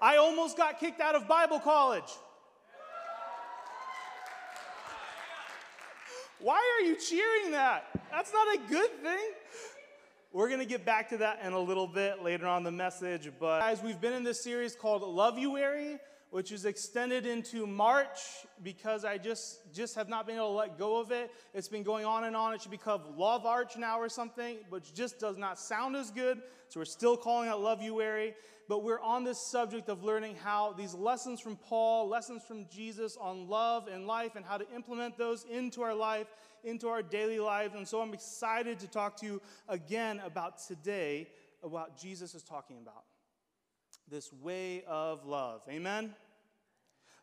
I almost got kicked out of Bible college. Why are you cheering that? That's not a good thing. We're going to get back to that in a little bit later on the message. But guys, we've been in this series called Love You Area which is extended into March because I just, just have not been able to let go of it. It's been going on and on. It should be called Love Arch now or something, which just does not sound as good. So we're still calling it Love You Area. But we're on this subject of learning how these lessons from Paul, lessons from Jesus on love and life, and how to implement those into our life, into our daily lives. And so I'm excited to talk to you again about today, about Jesus is talking about this way of love. Amen?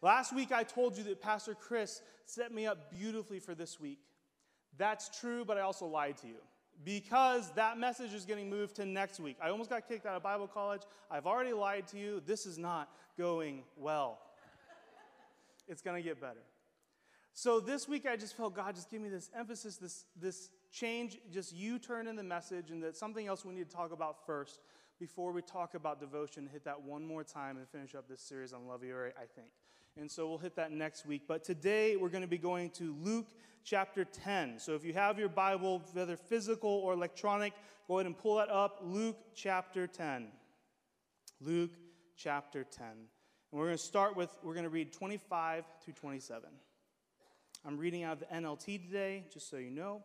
Last week I told you that Pastor Chris set me up beautifully for this week. That's true, but I also lied to you because that message is getting moved to next week. I almost got kicked out of Bible college. I've already lied to you. This is not going well. it's going to get better. So this week I just felt God just give me this emphasis, this, this change, just you turn in the message, and that something else we need to talk about first before we talk about devotion, hit that one more time and finish up this series on Love You, I think. And so we'll hit that next week. But today we're going to be going to Luke chapter 10. So if you have your Bible, whether physical or electronic, go ahead and pull that up. Luke chapter 10. Luke chapter 10. And we're going to start with, we're going to read 25 through 27. I'm reading out of the NLT today, just so you know.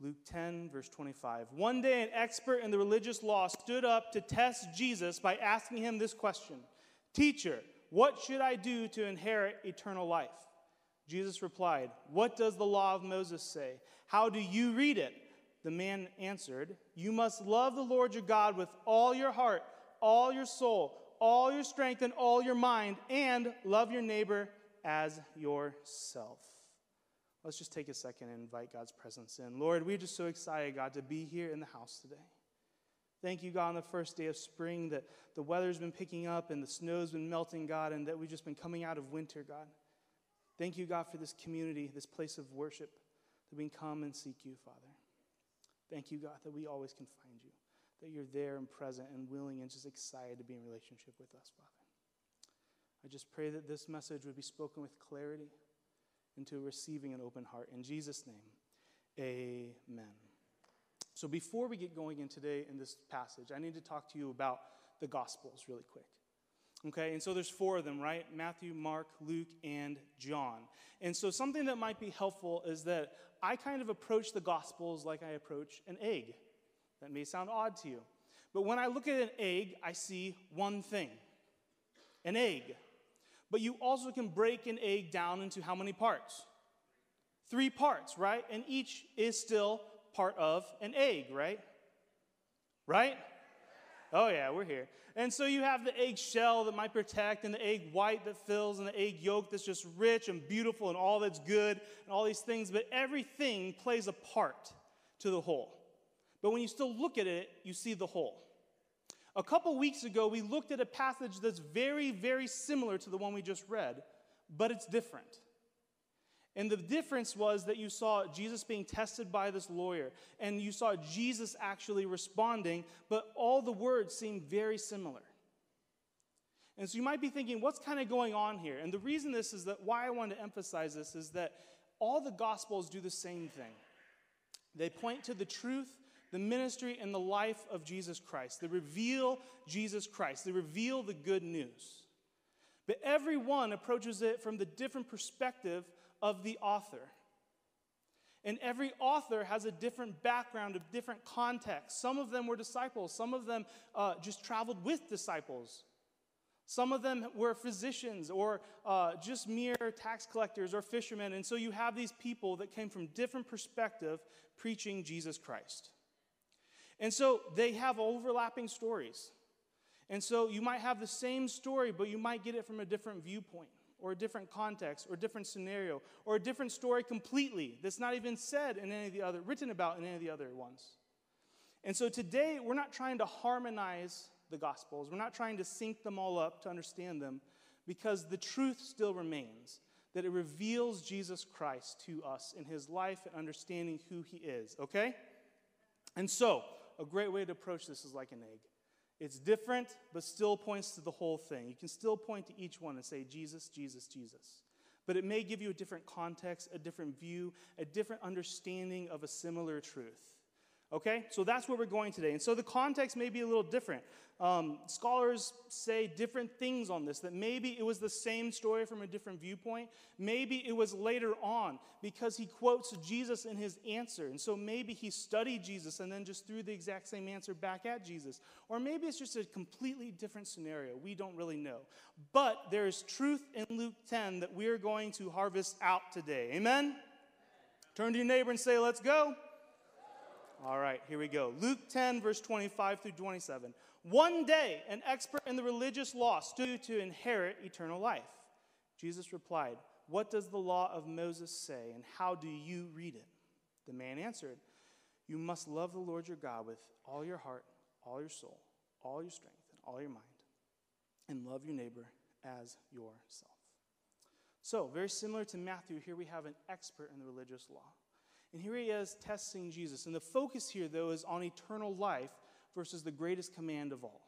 Luke 10, verse 25. One day, an expert in the religious law stood up to test Jesus by asking him this question Teacher, what should I do to inherit eternal life? Jesus replied, What does the law of Moses say? How do you read it? The man answered, You must love the Lord your God with all your heart, all your soul, all your strength, and all your mind, and love your neighbor as yourself. Let's just take a second and invite God's presence in. Lord, we're just so excited, God, to be here in the house today. Thank you, God, on the first day of spring that the weather's been picking up and the snow's been melting, God, and that we've just been coming out of winter, God. Thank you, God, for this community, this place of worship, that we can come and seek you, Father. Thank you, God, that we always can find you, that you're there and present and willing and just excited to be in relationship with us, Father. I just pray that this message would be spoken with clarity into receiving an open heart. In Jesus' name, amen. So before we get going in today in this passage, I need to talk to you about the Gospels really quick. Okay, and so there's four of them, right? Matthew, Mark, Luke, and John. And so something that might be helpful is that I kind of approach the Gospels like I approach an egg. That may sound odd to you. But when I look at an egg, I see one thing an egg. But you also can break an egg down into how many parts? Three parts, right? And each is still part of an egg, right? Right? Oh, yeah, we're here. And so you have the egg shell that might protect, and the egg white that fills, and the egg yolk that's just rich and beautiful and all that's good, and all these things. But everything plays a part to the whole. But when you still look at it, you see the whole. A couple weeks ago, we looked at a passage that's very, very similar to the one we just read, but it's different. And the difference was that you saw Jesus being tested by this lawyer, and you saw Jesus actually responding, but all the words seemed very similar. And so you might be thinking, what's kind of going on here? And the reason this is that why I want to emphasize this is that all the gospels do the same thing. They point to the truth, the ministry, and the life of Jesus Christ. They reveal Jesus Christ. They reveal the good news. But every one approaches it from the different perspective of the author. And every author has a different background, a different context. Some of them were disciples, some of them uh, just traveled with disciples. Some of them were physicians or uh, just mere tax collectors or fishermen. And so you have these people that came from different perspective preaching Jesus Christ. And so they have overlapping stories. And so you might have the same story, but you might get it from a different viewpoint or a different context or a different scenario or a different story completely that's not even said in any of the other written about in any of the other ones. And so today we're not trying to harmonize the gospels. We're not trying to sync them all up to understand them because the truth still remains that it reveals jesus christ to us in his life and understanding who he is okay? And so a great way to approach this is like an egg It's different, but still points to the whole thing. You can still point to each one and say, Jesus, Jesus, Jesus. But it may give you a different context, a different view, a different understanding of a similar truth. Okay? So that's where we're going today. And so the context may be a little different. Um, scholars say different things on this, that maybe it was the same story from a different viewpoint. Maybe it was later on because he quotes Jesus in his answer. And so maybe he studied Jesus and then just threw the exact same answer back at Jesus. Or maybe it's just a completely different scenario. We don't really know. But there is truth in Luke 10 that we are going to harvest out today. Amen? Turn to your neighbor and say, Let's go. All right, here we go. Luke 10, verse 25 through 27. One day, an expert in the religious law stood to inherit eternal life. Jesus replied, What does the law of Moses say, and how do you read it? The man answered, You must love the Lord your God with all your heart, all your soul, all your strength, and all your mind, and love your neighbor as yourself. So, very similar to Matthew, here we have an expert in the religious law. And here he is testing Jesus. And the focus here, though, is on eternal life versus the greatest command of all.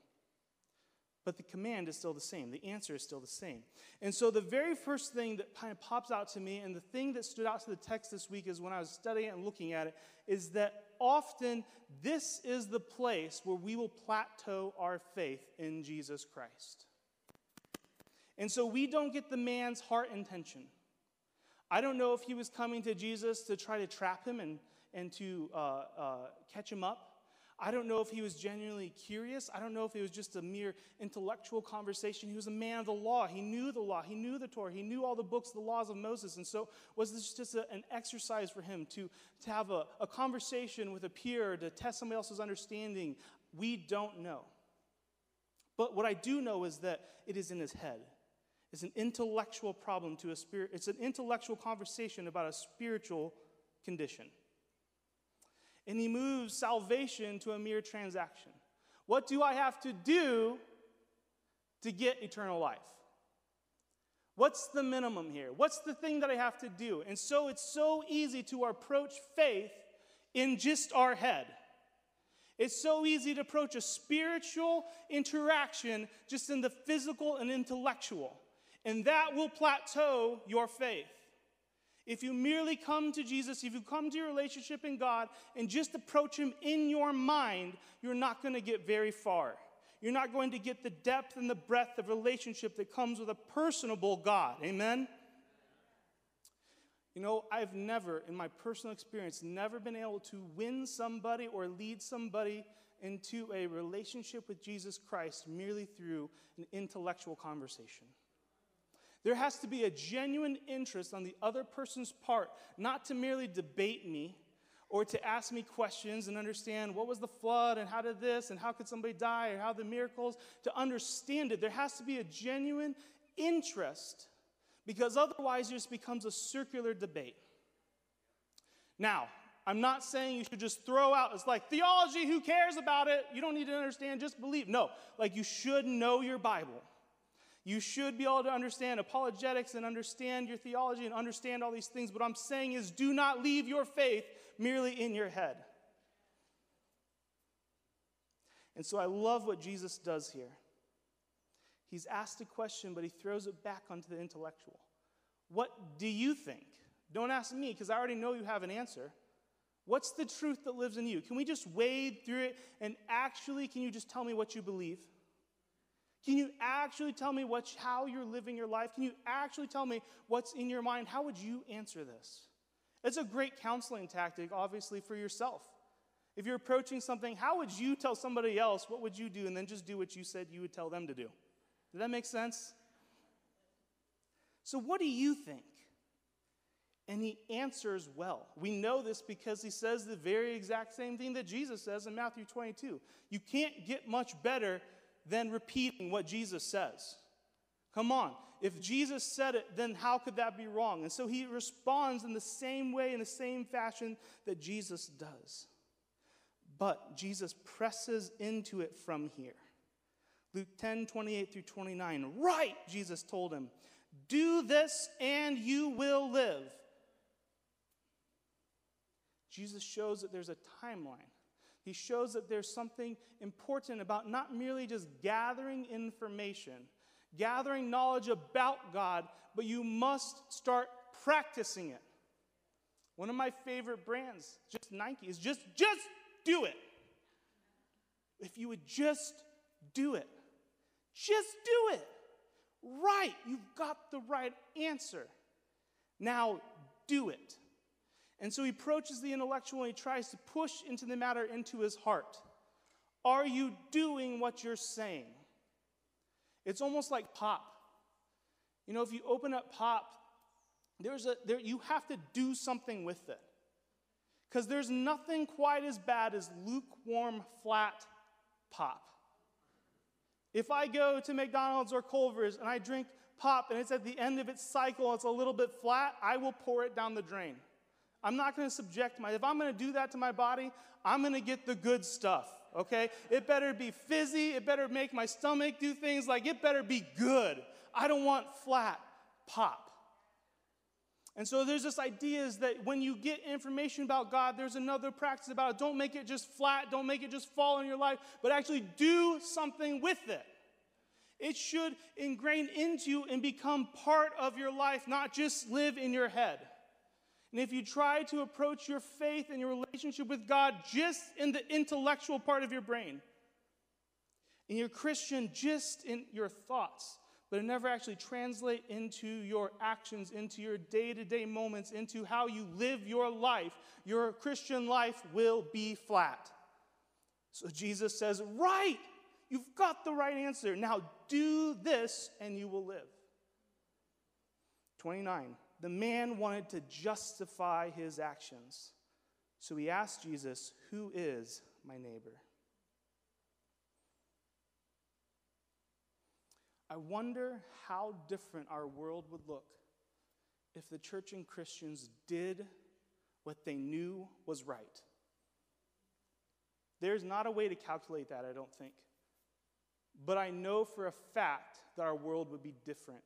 But the command is still the same. The answer is still the same. And so, the very first thing that kind of pops out to me, and the thing that stood out to the text this week is when I was studying and looking at it, is that often this is the place where we will plateau our faith in Jesus Christ. And so, we don't get the man's heart intention. I don't know if he was coming to Jesus to try to trap him and, and to uh, uh, catch him up. I don't know if he was genuinely curious. I don't know if it was just a mere intellectual conversation. He was a man of the law. He knew the law. He knew the Torah. He knew all the books, the laws of Moses. And so, was this just a, an exercise for him to, to have a, a conversation with a peer, to test somebody else's understanding? We don't know. But what I do know is that it is in his head. It's an intellectual problem to a spirit, it's an intellectual conversation about a spiritual condition and he moves salvation to a mere transaction. What do I have to do to get eternal life? What's the minimum here? What's the thing that I have to do? And so it's so easy to approach faith in just our head. It's so easy to approach a spiritual interaction just in the physical and intellectual. And that will plateau your faith. If you merely come to Jesus, if you come to your relationship in God and just approach Him in your mind, you're not going to get very far. You're not going to get the depth and the breadth of relationship that comes with a personable God. Amen? You know, I've never, in my personal experience, never been able to win somebody or lead somebody into a relationship with Jesus Christ merely through an intellectual conversation. There has to be a genuine interest on the other person's part, not to merely debate me or to ask me questions and understand what was the flood and how did this and how could somebody die or how the miracles, to understand it. There has to be a genuine interest because otherwise it just becomes a circular debate. Now, I'm not saying you should just throw out, it's like theology, who cares about it? You don't need to understand, just believe. No, like you should know your Bible. You should be able to understand apologetics and understand your theology and understand all these things. What I'm saying is, do not leave your faith merely in your head. And so I love what Jesus does here. He's asked a question, but he throws it back onto the intellectual. What do you think? Don't ask me because I already know you have an answer. What's the truth that lives in you? Can we just wade through it and actually, can you just tell me what you believe? Can you actually tell me what, how you're living your life? Can you actually tell me what's in your mind? How would you answer this? It's a great counseling tactic, obviously, for yourself. If you're approaching something, how would you tell somebody else what would you do and then just do what you said you would tell them to do? Does that make sense? So, what do you think? And he answers well. We know this because he says the very exact same thing that Jesus says in Matthew 22. You can't get much better than repeating what Jesus says. Come on. If Jesus said it, then how could that be wrong? And so he responds in the same way, in the same fashion that Jesus does. But Jesus presses into it from here. Luke 10 28 through 29. Right, Jesus told him, do this and you will live. Jesus shows that there's a timeline He shows that there's something important about not merely just gathering information, gathering knowledge about God, but you must start practicing it. One of my favorite brands, just Nike, is just just do it. If you would just do it. Just do it. Right, you've got the right answer. Now do it. And so he approaches the intellectual and he tries to push into the matter into his heart. Are you doing what you're saying? It's almost like pop. You know, if you open up pop, there's a there you have to do something with it. Because there's nothing quite as bad as lukewarm, flat pop. If I go to McDonald's or Culver's and I drink pop and it's at the end of its cycle, it's a little bit flat, I will pour it down the drain. I'm not going to subject my, if I'm going to do that to my body, I'm going to get the good stuff, okay? It better be fizzy. It better make my stomach do things like it better be good. I don't want flat pop. And so there's this idea is that when you get information about God, there's another practice about it. Don't make it just flat, don't make it just fall in your life, but actually do something with it. It should ingrain into you and become part of your life, not just live in your head. And if you try to approach your faith and your relationship with God just in the intellectual part of your brain, and you're Christian just in your thoughts, but it never actually translate into your actions, into your day-to-day moments, into how you live your life, your Christian life will be flat. So Jesus says, "Right, you've got the right answer. Now do this and you will live." 29. The man wanted to justify his actions. So he asked Jesus, "Who is my neighbor?" I wonder how different our world would look if the church and Christians did what they knew was right. There's not a way to calculate that, I don't think. But I know for a fact that our world would be different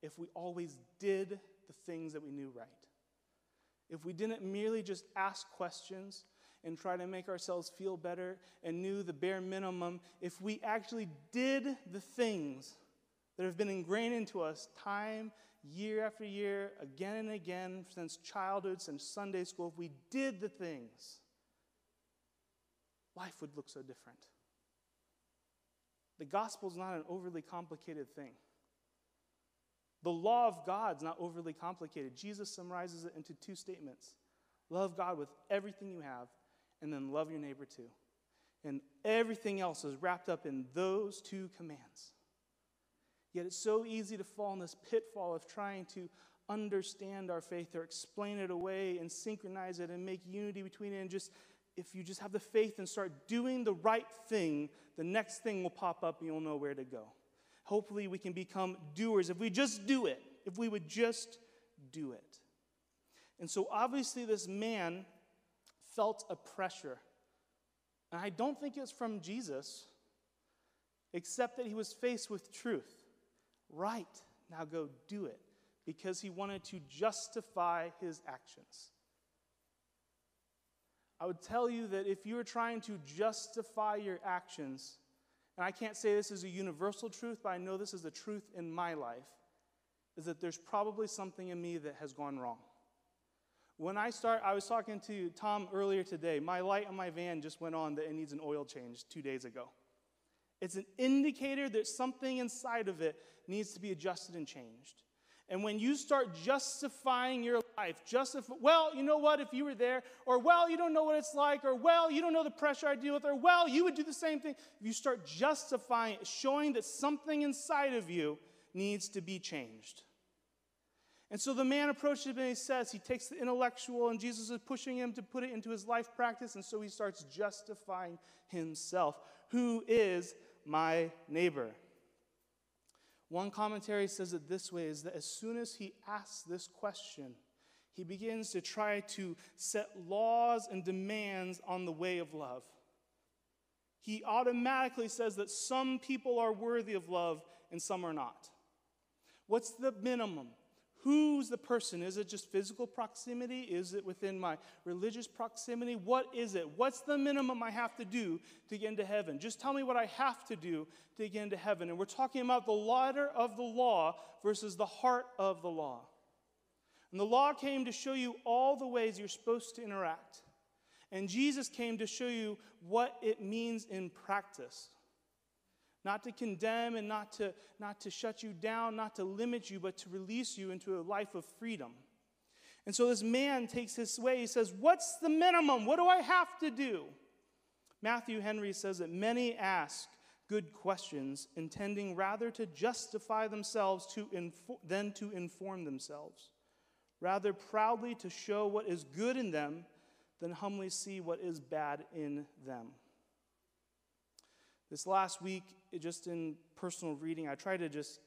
if we always did the things that we knew right. If we didn't merely just ask questions and try to make ourselves feel better and knew the bare minimum, if we actually did the things that have been ingrained into us time, year after year, again and again, since childhood, since Sunday school, if we did the things, life would look so different. The gospel is not an overly complicated thing. The law of God is not overly complicated. Jesus summarizes it into two statements love God with everything you have, and then love your neighbor too. And everything else is wrapped up in those two commands. Yet it's so easy to fall in this pitfall of trying to understand our faith or explain it away and synchronize it and make unity between it. And just, if you just have the faith and start doing the right thing, the next thing will pop up and you'll know where to go. Hopefully, we can become doers if we just do it, if we would just do it. And so, obviously, this man felt a pressure. And I don't think it's from Jesus, except that he was faced with truth. Right, now go do it, because he wanted to justify his actions. I would tell you that if you are trying to justify your actions, and I can't say this is a universal truth, but I know this is the truth in my life, is that there's probably something in me that has gone wrong. When I start, I was talking to Tom earlier today. My light on my van just went on that it needs an oil change two days ago. It's an indicator that something inside of it needs to be adjusted and changed. And when you start justifying your life, justify, well, you know what, if you were there, or well, you don't know what it's like, or well, you don't know the pressure I deal with, or well, you would do the same thing. If you start justifying, showing that something inside of you needs to be changed. And so the man approaches him and he says, he takes the intellectual, and Jesus is pushing him to put it into his life practice, and so he starts justifying himself. Who is my neighbor? One commentary says it this way is that as soon as he asks this question, he begins to try to set laws and demands on the way of love. He automatically says that some people are worthy of love and some are not. What's the minimum? Who's the person? Is it just physical proximity? Is it within my religious proximity? What is it? What's the minimum I have to do to get into heaven? Just tell me what I have to do to get into heaven. And we're talking about the letter of the law versus the heart of the law. And the law came to show you all the ways you're supposed to interact. And Jesus came to show you what it means in practice not to condemn and not to, not to shut you down, not to limit you, but to release you into a life of freedom. And so this man takes his way. He says, What's the minimum? What do I have to do? Matthew Henry says that many ask good questions, intending rather to justify themselves to info- than to inform themselves, rather proudly to show what is good in them than humbly see what is bad in them. This last week, just in personal reading, I try to just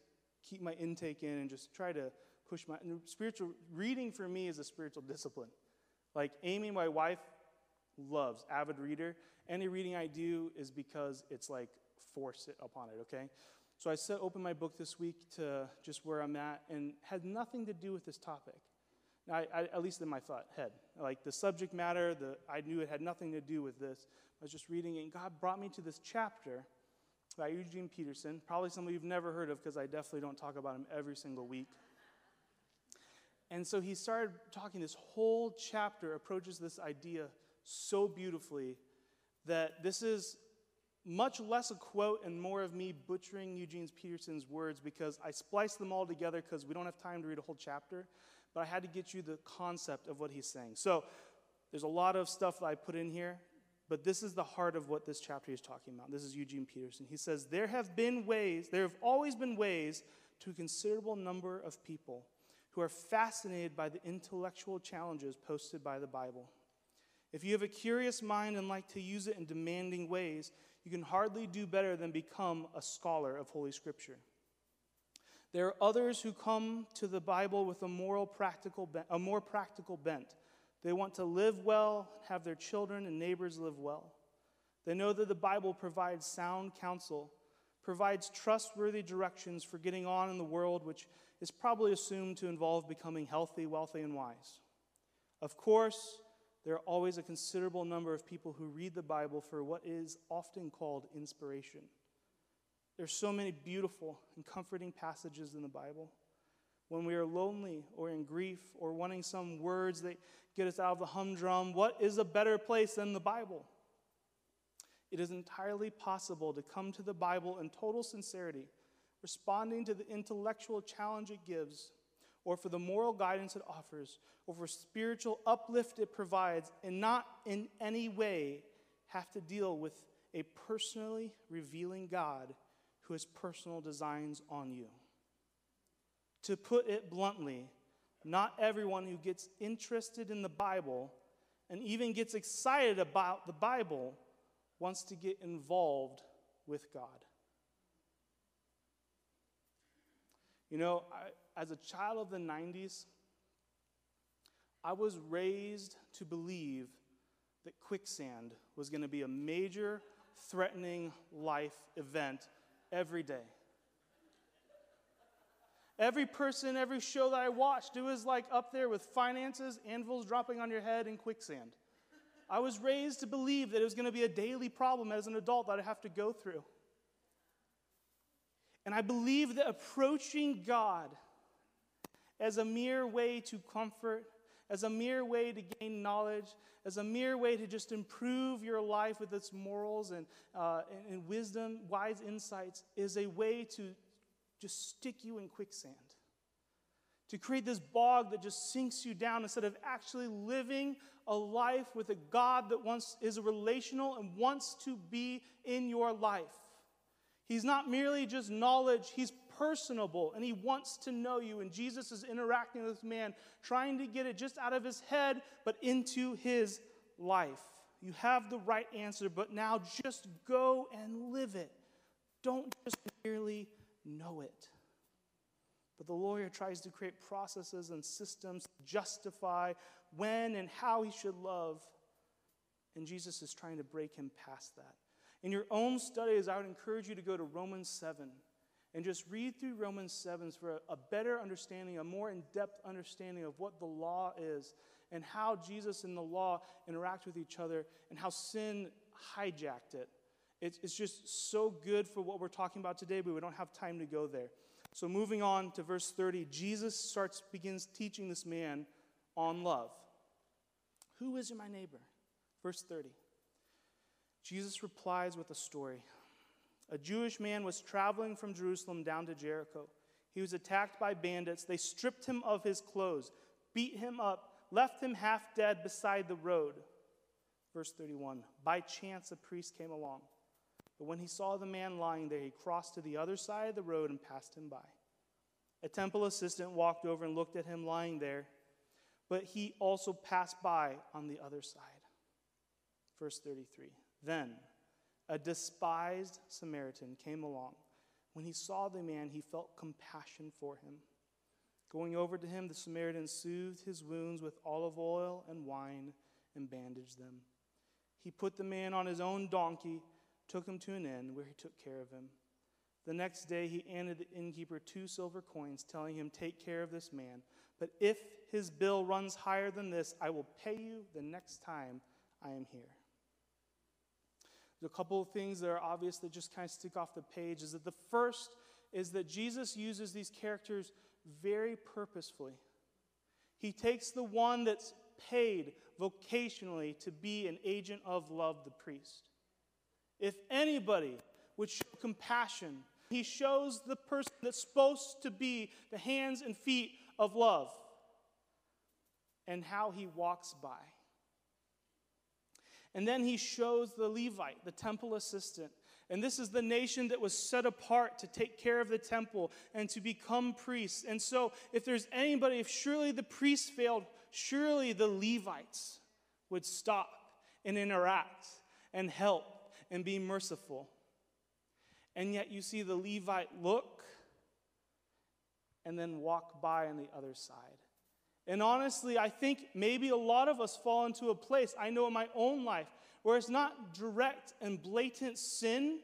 keep my intake in and just try to push my spiritual reading for me is a spiritual discipline. Like Amy, my wife, loves avid reader. Any reading I do is because it's like force it upon it. Okay, so I set open my book this week to just where I'm at and had nothing to do with this topic. I, I, at least in my thought head, like the subject matter, the I knew it had nothing to do with this. I was just reading it, and God brought me to this chapter by Eugene Peterson. Probably some of you've never heard of because I definitely don't talk about him every single week. And so he started talking, this whole chapter approaches this idea so beautifully that this is much less a quote and more of me butchering Eugene Peterson's words because I spliced them all together because we don't have time to read a whole chapter, but I had to get you the concept of what he's saying. So there's a lot of stuff that I put in here. But this is the heart of what this chapter is talking about. This is Eugene Peterson. He says, There have been ways, there have always been ways to a considerable number of people who are fascinated by the intellectual challenges posted by the Bible. If you have a curious mind and like to use it in demanding ways, you can hardly do better than become a scholar of Holy Scripture. There are others who come to the Bible with a moral practical a more practical bent they want to live well, have their children and neighbors live well. They know that the Bible provides sound counsel, provides trustworthy directions for getting on in the world, which is probably assumed to involve becoming healthy, wealthy, and wise. Of course, there are always a considerable number of people who read the Bible for what is often called inspiration. There's so many beautiful and comforting passages in the Bible. When we are lonely or in grief or wanting some words that get us out of the humdrum. What is a better place than the Bible? It is entirely possible to come to the Bible in total sincerity, responding to the intellectual challenge it gives, or for the moral guidance it offers, or for spiritual uplift it provides, and not in any way have to deal with a personally revealing God who has personal designs on you. To put it bluntly, not everyone who gets interested in the Bible and even gets excited about the Bible wants to get involved with God. You know, I, as a child of the 90s, I was raised to believe that quicksand was going to be a major threatening life event every day. Every person, every show that I watched, it was like up there with finances, anvils dropping on your head, and quicksand. I was raised to believe that it was going to be a daily problem as an adult that I'd have to go through. And I believe that approaching God as a mere way to comfort, as a mere way to gain knowledge, as a mere way to just improve your life with its morals and, uh, and, and wisdom, wise insights, is a way to just stick you in quicksand. To create this bog that just sinks you down instead of actually living a life with a God that wants is relational and wants to be in your life. He's not merely just knowledge, he's personable and he wants to know you. And Jesus is interacting with this man, trying to get it just out of his head, but into his life. You have the right answer, but now just go and live it. Don't just merely know it. But the lawyer tries to create processes and systems to justify when and how he should love. And Jesus is trying to break him past that. In your own studies, I would encourage you to go to Romans 7 and just read through Romans 7 for a, better understanding, a more in depth understanding of what the law is and how Jesus and the law interact with each other and how sin hijacked it. It's, it's just so good for what we're talking about today, but we don't have time to go there. So moving on to verse 30, Jesus starts begins teaching this man on love. Who is my neighbor? Verse 30. Jesus replies with a story. A Jewish man was traveling from Jerusalem down to Jericho. He was attacked by bandits. They stripped him of his clothes, beat him up, left him half dead beside the road. Verse 31 By chance, a priest came along. But when he saw the man lying there, he crossed to the other side of the road and passed him by. A temple assistant walked over and looked at him lying there, but he also passed by on the other side. Verse 33 Then a despised Samaritan came along. When he saw the man, he felt compassion for him. Going over to him, the Samaritan soothed his wounds with olive oil and wine and bandaged them. He put the man on his own donkey, took him to an inn where he took care of him. The next day, he handed the innkeeper two silver coins, telling him, Take care of this man. But if his bill runs higher than this, I will pay you the next time I am here. There's a couple of things that are obvious that just kind of stick off the page. Is that the first is that Jesus uses these characters very purposefully. He takes the one that's paid vocationally to be an agent of love, the priest. If anybody would show compassion, he shows the person that's supposed to be the hands and feet of love and how he walks by. And then he shows the Levite, the temple assistant. And this is the nation that was set apart to take care of the temple and to become priests. And so, if there's anybody, if surely the priests failed, surely the Levites would stop and interact and help and be merciful. And yet, you see the Levite look and then walk by on the other side. And honestly, I think maybe a lot of us fall into a place, I know in my own life, where it's not direct and blatant sin,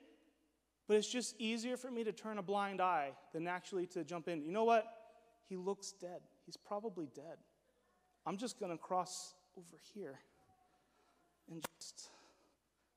but it's just easier for me to turn a blind eye than actually to jump in. You know what? He looks dead. He's probably dead. I'm just going to cross over here and just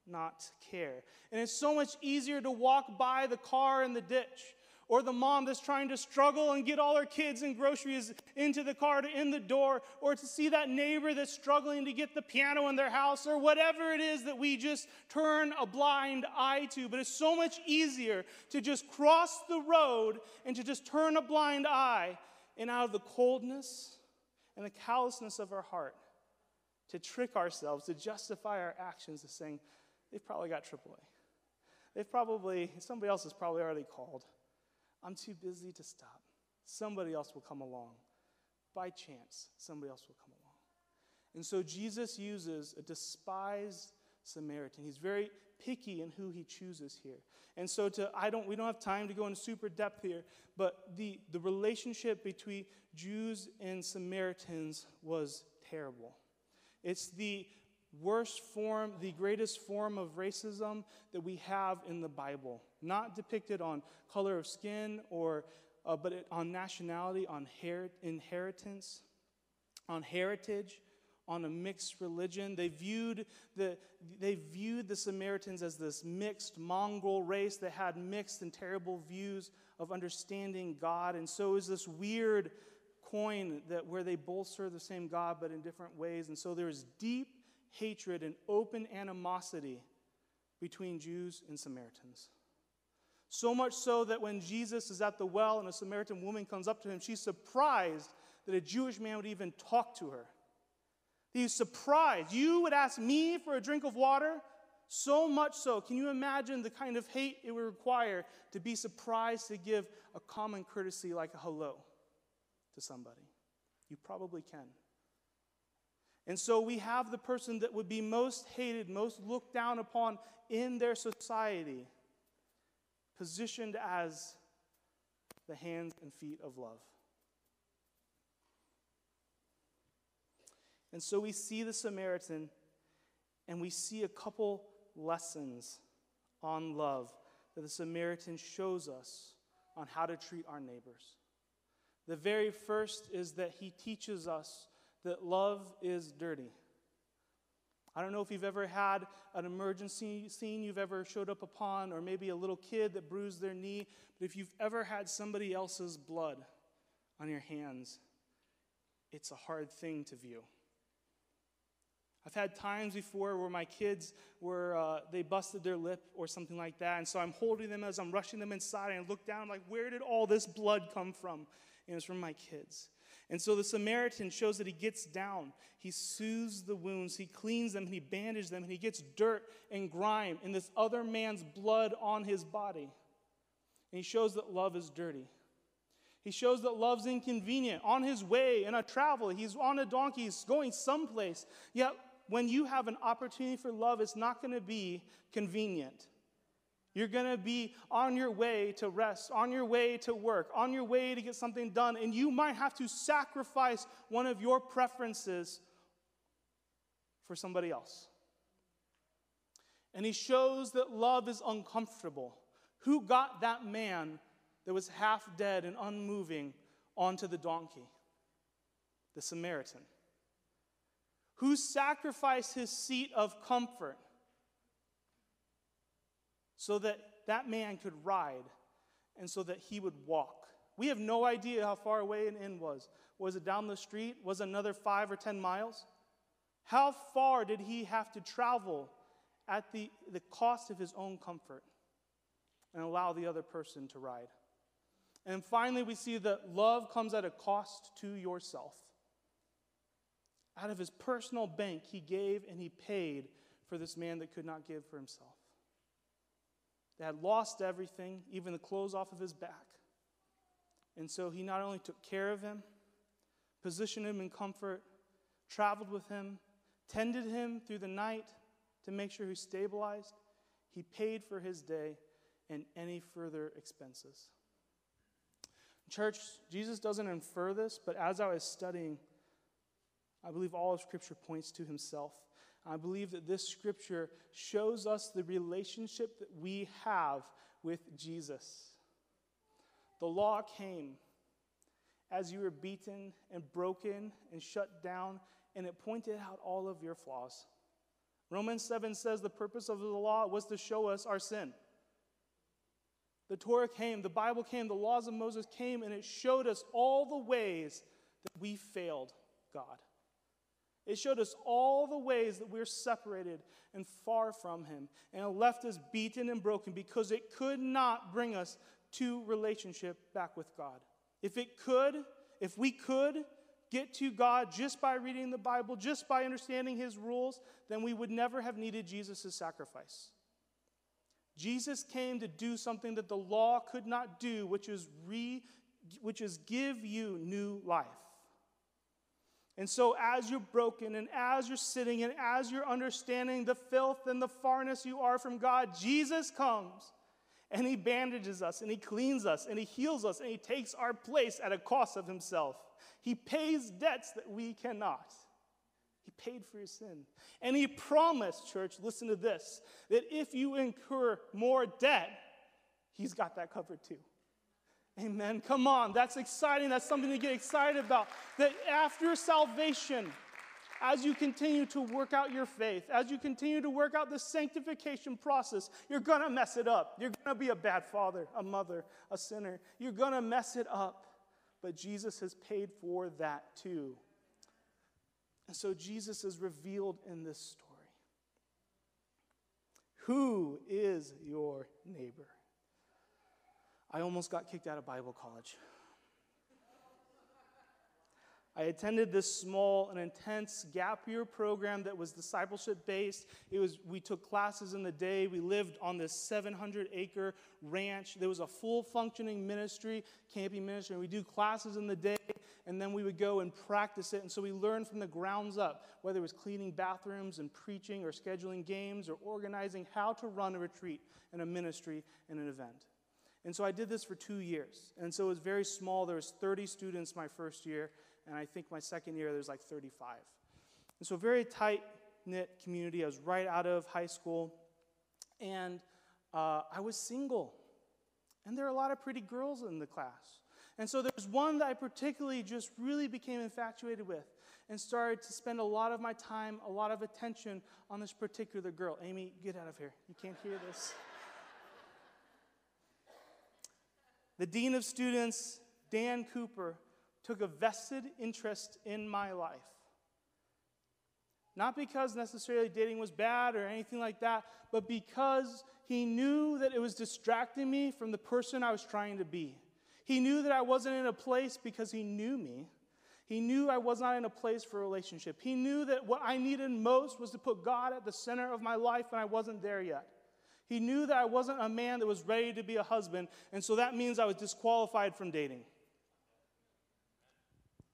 not care. And it's so much easier to walk by the car in the ditch or the mom that's trying to struggle and get all her kids and groceries into the car to in the door, or to see that neighbor that's struggling to get the piano in their house, or whatever it is that we just turn a blind eye to. But it's so much easier to just cross the road and to just turn a blind eye, and out of the coldness and the callousness of our heart, to trick ourselves, to justify our actions, to saying, they've probably got AAA. They've probably, somebody else has probably already called. I'm too busy to stop. Somebody else will come along. By chance, somebody else will come along. And so Jesus uses a despised Samaritan. He's very picky in who he chooses here. And so to I don't we don't have time to go into super depth here, but the, the relationship between Jews and Samaritans was terrible. It's the worst form, the greatest form of racism that we have in the Bible. Not depicted on color of skin or uh, but it, on nationality, on her- inheritance, on heritage, on a mixed religion. They viewed the, they viewed the Samaritans as this mixed mongrel race that had mixed and terrible views of understanding God. And so is this weird coin that where they both serve the same God but in different ways. And so there is deep hatred and open animosity between Jews and Samaritans. So much so that when Jesus is at the well and a Samaritan woman comes up to him, she's surprised that a Jewish man would even talk to her. He's surprised. You would ask me for a drink of water? So much so. Can you imagine the kind of hate it would require to be surprised to give a common courtesy like a hello to somebody? You probably can. And so we have the person that would be most hated, most looked down upon in their society, positioned as the hands and feet of love. And so we see the Samaritan and we see a couple lessons on love that the Samaritan shows us on how to treat our neighbors. The very first is that he teaches us that love is dirty. I don't know if you've ever had an emergency scene you've ever showed up upon, or maybe a little kid that bruised their knee, but if you've ever had somebody else's blood on your hands, it's a hard thing to view. I've had times before where my kids were, uh, they busted their lip or something like that. And so I'm holding them as I'm rushing them inside and I look down, I'm like, where did all this blood come from? And it's from my kids. And so the Samaritan shows that he gets down, he soothes the wounds, he cleans them, and he bandages them, and he gets dirt and grime and this other man's blood on his body. And he shows that love is dirty. He shows that love's inconvenient. On his way in a travel, he's on a donkey, he's going someplace. Yet when you have an opportunity for love, it's not going to be convenient. You're going to be on your way to rest, on your way to work, on your way to get something done, and you might have to sacrifice one of your preferences for somebody else. And he shows that love is uncomfortable. Who got that man that was half dead and unmoving onto the donkey? The Samaritan who sacrificed his seat of comfort so that that man could ride and so that he would walk. We have no idea how far away an inn was. Was it down the street? Was it another five or ten miles? How far did he have to travel at the, the cost of his own comfort and allow the other person to ride? And finally, we see that love comes at a cost to yourself. Out of his personal bank, he gave and he paid for this man that could not give for himself. They had lost everything, even the clothes off of his back. And so he not only took care of him, positioned him in comfort, traveled with him, tended him through the night to make sure he stabilized, he paid for his day and any further expenses. Church, Jesus doesn't infer this, but as I was studying, I believe all of Scripture points to himself. I believe that this Scripture shows us the relationship that we have with Jesus. The law came as you were beaten and broken and shut down, and it pointed out all of your flaws. Romans 7 says the purpose of the law was to show us our sin. The Torah came, the Bible came, the laws of Moses came, and it showed us all the ways that we failed God. It showed us all the ways that we're separated and far from Him. And it left us beaten and broken because it could not bring us to relationship back with God. If it could, if we could get to God just by reading the Bible, just by understanding His rules, then we would never have needed Jesus' sacrifice. Jesus came to do something that the law could not do, which is, re, which is give you new life. And so, as you're broken and as you're sitting and as you're understanding the filth and the farness you are from God, Jesus comes and He bandages us and He cleans us and He heals us and He takes our place at a cost of Himself. He pays debts that we cannot. He paid for your sin. And He promised, church, listen to this, that if you incur more debt, He's got that covered too. Amen. Come on. That's exciting. That's something to get excited about. That after salvation, as you continue to work out your faith, as you continue to work out the sanctification process, you're going to mess it up. You're going to be a bad father, a mother, a sinner. You're going to mess it up. But Jesus has paid for that too. And so Jesus is revealed in this story. Who is your neighbor? I almost got kicked out of Bible college. I attended this small and intense gap year program that was discipleship based. It was we took classes in the day. We lived on this 700 acre ranch. There was a full functioning ministry, camping ministry, and we do classes in the day, and then we would go and practice it. And so we learned from the grounds up, whether it was cleaning bathrooms and preaching or scheduling games or organizing how to run a retreat and a ministry and an event. And so I did this for two years. And so it was very small. There was 30 students my first year, and I think my second year there's like 35. And so very tight knit community. I was right out of high school, and uh, I was single. And there are a lot of pretty girls in the class. And so there's one that I particularly just really became infatuated with and started to spend a lot of my time, a lot of attention on this particular girl. Amy, get out of here. You can't hear this. the dean of students, Dan Cooper, took a vested interest in my life. Not because necessarily dating was bad or anything like that, but because he knew that it was distracting me from the person I was trying to be. He knew that I wasn't in a place because he knew me. He knew I was not in a place for a relationship. He knew that what I needed most was to put God at the center of my life, and I wasn't there yet. He knew that I wasn't a man that was ready to be a husband, and so that means I was disqualified from dating.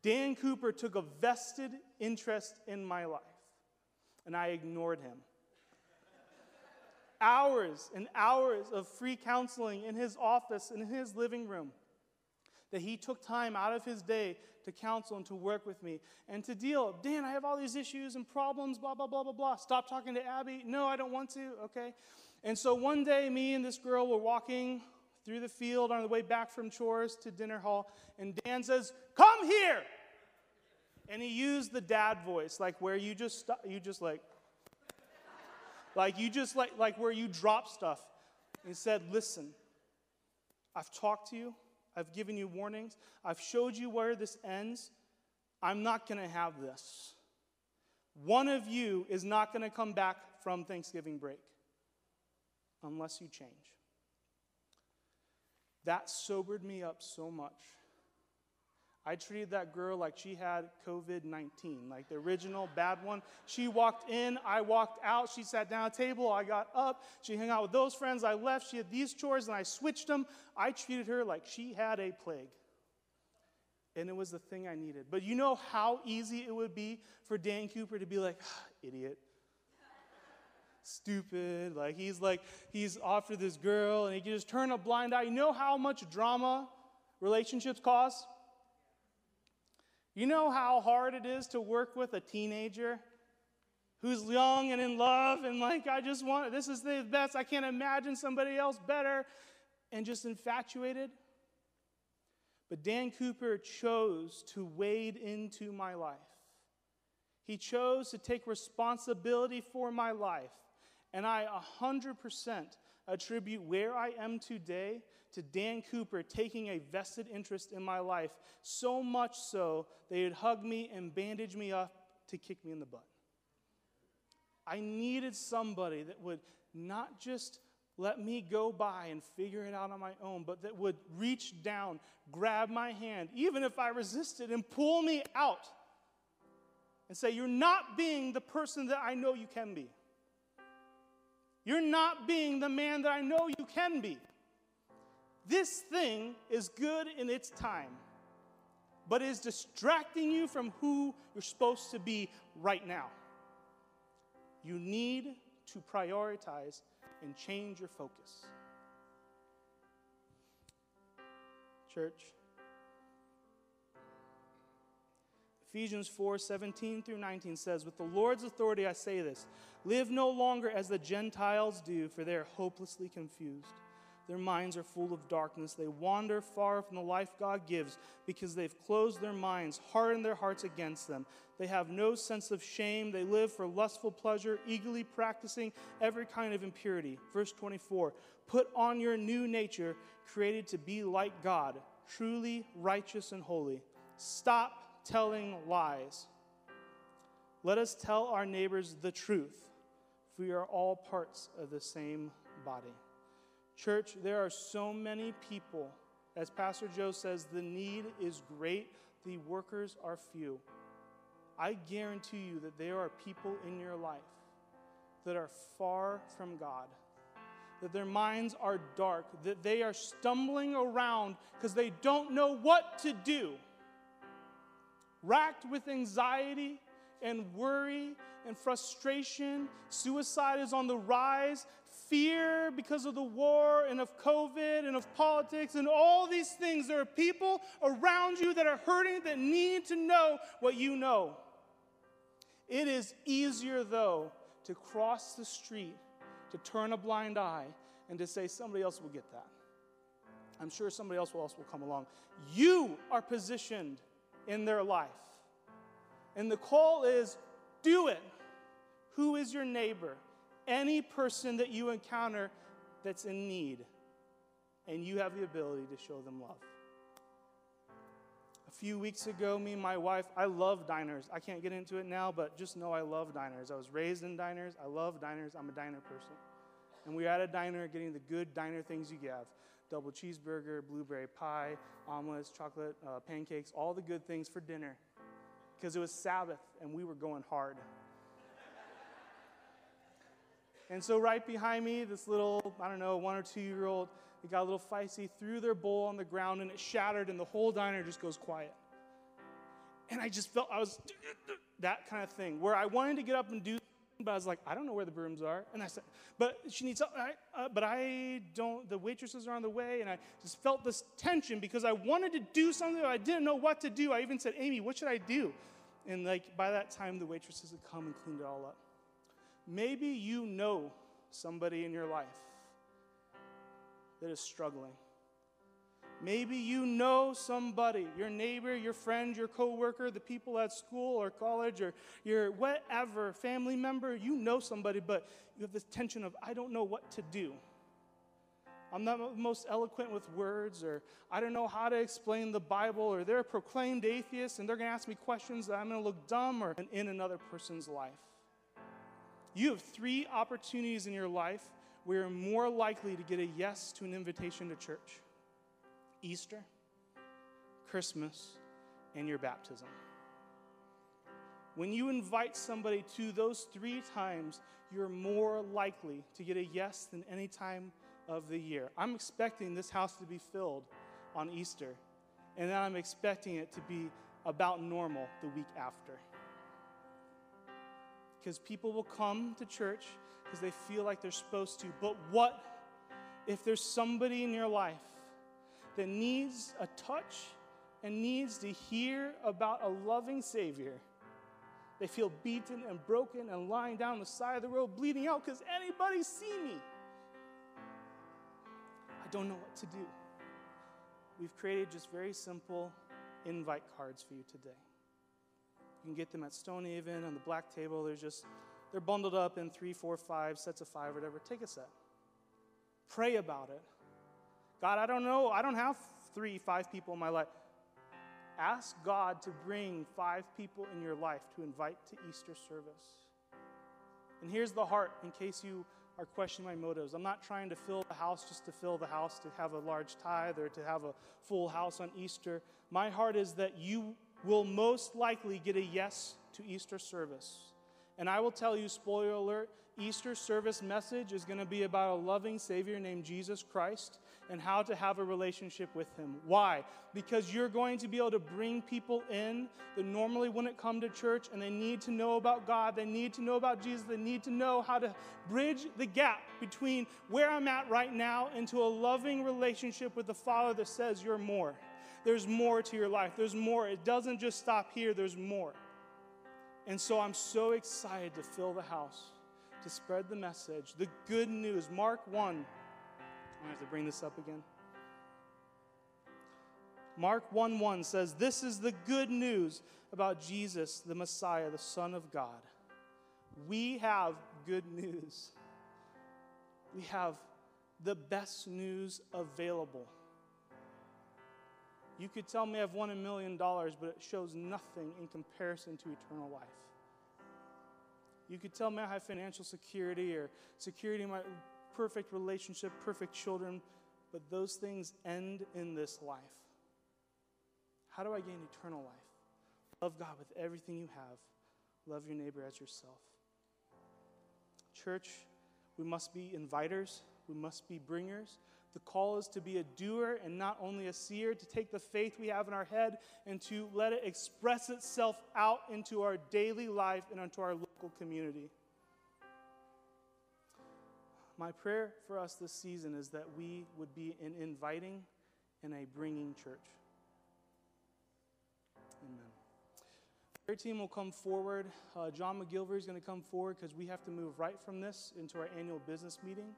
Dan Cooper took a vested interest in my life, and I ignored him. hours and hours of free counseling in his office, in his living room that he took time out of his day to counsel and to work with me and to deal. Dan, I have all these issues and problems, blah, blah, blah, blah, blah. Stop talking to Abby. No, I don't want to. Okay. And so one day, me and this girl were walking through the field on the way back from chores to dinner hall, and Dan says, Come here. And he used the dad voice, like where you just you just like, like you just like, like where you drop stuff. And He said, Listen, I've talked to you. I've given you warnings. I've showed you where this ends. I'm not going to have this. One of you is not going to come back from Thanksgiving break unless you change. That sobered me up so much. I treated that girl like she had COVID 19, like the original bad one. She walked in, I walked out. She sat down at a table, I got up. She hung out with those friends, I left. She had these chores, and I switched them. I treated her like she had a plague. And it was the thing I needed. But you know how easy it would be for Dan Cooper to be like, ah, idiot, stupid. Like he's like, he's after this girl, and he can just turn a blind eye. You know how much drama relationships cause? You know how hard it is to work with a teenager who's young and in love and like, I just want, this is the best, I can't imagine somebody else better, and just infatuated? But Dan Cooper chose to wade into my life. He chose to take responsibility for my life. And I 100% attribute where I am today to Dan Cooper taking a vested interest in my life, so much so that he'd hug me and bandage me up to kick me in the butt. I needed somebody that would not just let me go by and figure it out on my own, but that would reach down, grab my hand, even if I resisted, and pull me out and say, You're not being the person that I know you can be. You're not being the man that I know you can be. This thing is good in its time, but is distracting you from who you're supposed to be right now. You need to prioritize and change your focus. Church, Ephesians 4 17 through 19 says, With the Lord's authority I say this live no longer as the Gentiles do, for they are hopelessly confused. Their minds are full of darkness. They wander far from the life God gives because they've closed their minds, hardened their hearts against them. They have no sense of shame. They live for lustful pleasure, eagerly practicing every kind of impurity. Verse 24 Put on your new nature, created to be like God, truly righteous and holy. Stop telling lies. Let us tell our neighbors the truth, for we are all parts of the same body. Church, there are so many people. As Pastor Joe says, the need is great, the workers are few. I guarantee you that there are people in your life that are far from God, that their minds are dark, that they are stumbling around because they don't know what to do racked with anxiety and worry and frustration. Suicide is on the rise. Fear because of the war and of COVID and of politics and all these things. There are people around you that are hurting that need to know what you know. It is easier, though, to cross the street, to turn a blind eye, and to say somebody else will get that. I'm sure somebody else will come along. You are positioned in their life. And the call is do it. Who is your neighbor? Any person that you encounter that's in need, and you have the ability to show them love. A few weeks ago, me and my wife, I love diners. I can't get into it now, but just know I love diners. I was raised in diners. I love diners. I'm a diner person. And we were at a diner getting the good diner things you have double cheeseburger, blueberry pie, omelets, chocolate, uh, pancakes, all the good things for dinner. Because it was Sabbath and we were going hard. And so, right behind me, this little, I don't know, one or two year old, it got a little feisty, threw their bowl on the ground, and it shattered, and the whole diner just goes quiet. And I just felt I was that kind of thing where I wanted to get up and do, but I was like, I don't know where the brooms are. And I said, but she needs, uh, but I don't, the waitresses are on the way. And I just felt this tension because I wanted to do something, but I didn't know what to do. I even said, Amy, what should I do? And like by that time, the waitresses had come and cleaned it all up. Maybe you know somebody in your life that is struggling. Maybe you know somebody, your neighbor, your friend, your coworker, the people at school or college or your whatever family member, you know somebody, but you have this tension of, I don't know what to do. I'm not most eloquent with words, or I don't know how to explain the Bible, or they're a proclaimed atheist and they're going to ask me questions that I'm going to look dumb or in another person's life. You have three opportunities in your life where you're more likely to get a yes to an invitation to church Easter, Christmas, and your baptism. When you invite somebody to those three times, you're more likely to get a yes than any time of the year. I'm expecting this house to be filled on Easter, and then I'm expecting it to be about normal the week after because people will come to church because they feel like they're supposed to. But what if there's somebody in your life that needs a touch and needs to hear about a loving Savior? They feel beaten and broken and lying down on the side of the road, bleeding out because anybody see me. I don't know what to do. We've created just very simple invite cards for you today. You can get them at Stonehaven on the black table. There's just, they're bundled up in three, four, five sets of five, whatever. Take a set. Pray about it. God, I don't know. I don't have three, five people in my life. Ask God to bring five people in your life to invite to Easter service. And here's the heart, in case you are questioning my motives. I'm not trying to fill the house just to fill the house, to have a large tithe, or to have a full house on Easter. My heart is that you will most likely get a yes to Easter service. And I will tell you, spoiler alert, Easter service message is going to be about a loving Savior named Jesus Christ and how to have a relationship with Him. Why? Because you're going to be able to bring people in that normally wouldn't come to church and they need to know about God, they need to know about Jesus, they need to know how to bridge the gap between where I'm at right now into a loving relationship with the Father that says you're more there's more to your life. There's more. It doesn't just stop here, there's more. And so I'm so excited to fill the house, to spread the message, the good news. Mark 1. I have to bring this up again. Mark 1 1 says, This is the good news about Jesus, the Messiah, the Son of God. We have good news. We have the best news available. You could tell me I've won a million dollars, but it shows nothing in comparison to eternal life. You could tell me I have financial security or security in my perfect relationship, perfect children, but those things end in this life. How do I gain eternal life? Love God with everything you have, love your neighbor as yourself. Church, we must be inviters, we must be bringers, the call is to be a doer and not only a seer, to take the faith we have in our head and to let it express itself out into our daily life and into our local community. My prayer for us this season is that we would be an inviting and a bringing church. Amen. Our team will come forward. Uh, John McGilvery is going to come forward because we have to move right from this into our annual business meeting.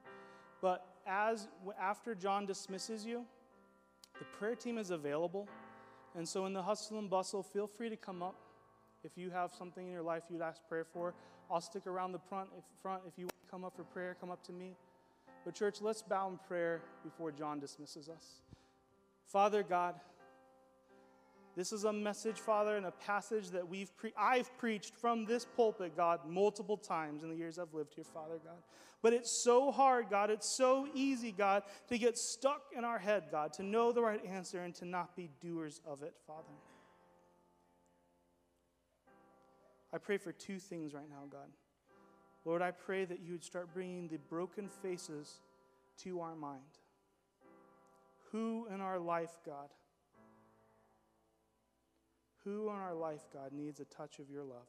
But as after John dismisses you, The prayer team is available. And so, in the hustle and bustle, feel free to come up. If you have something in your life you'd ask prayer for, I'll stick around the front. If, front. if you come up for prayer, come up to me. But, church, let's bow in prayer before John dismisses us. Father God, this is a message, Father, and a passage that we've pre- I've preached from this pulpit, God, multiple times in the years I've lived here, Father God. But it's so hard, God. It's so easy, God, to get stuck in our head, God, to know the right answer and to not be doers of it, Father. I pray for two things right now, God. Lord, I pray that you would start bringing the broken faces to our mind. Who in our life, God? Who in our life, God, needs a touch of your love?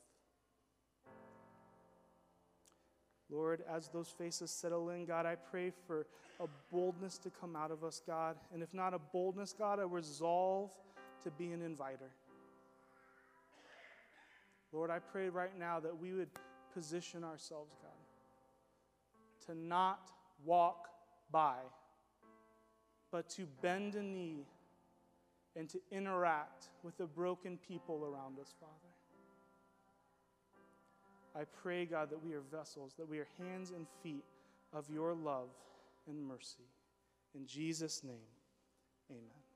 Lord, as those faces settle in, God, I pray for a boldness to come out of us, God. And if not a boldness, God, a resolve to be an inviter. Lord, I pray right now that we would position ourselves, God, to not walk by, but to bend a knee and to interact with the broken people around us, Father. I pray, God, that we are vessels, that we are hands and feet of your love and mercy. In Jesus' name, amen.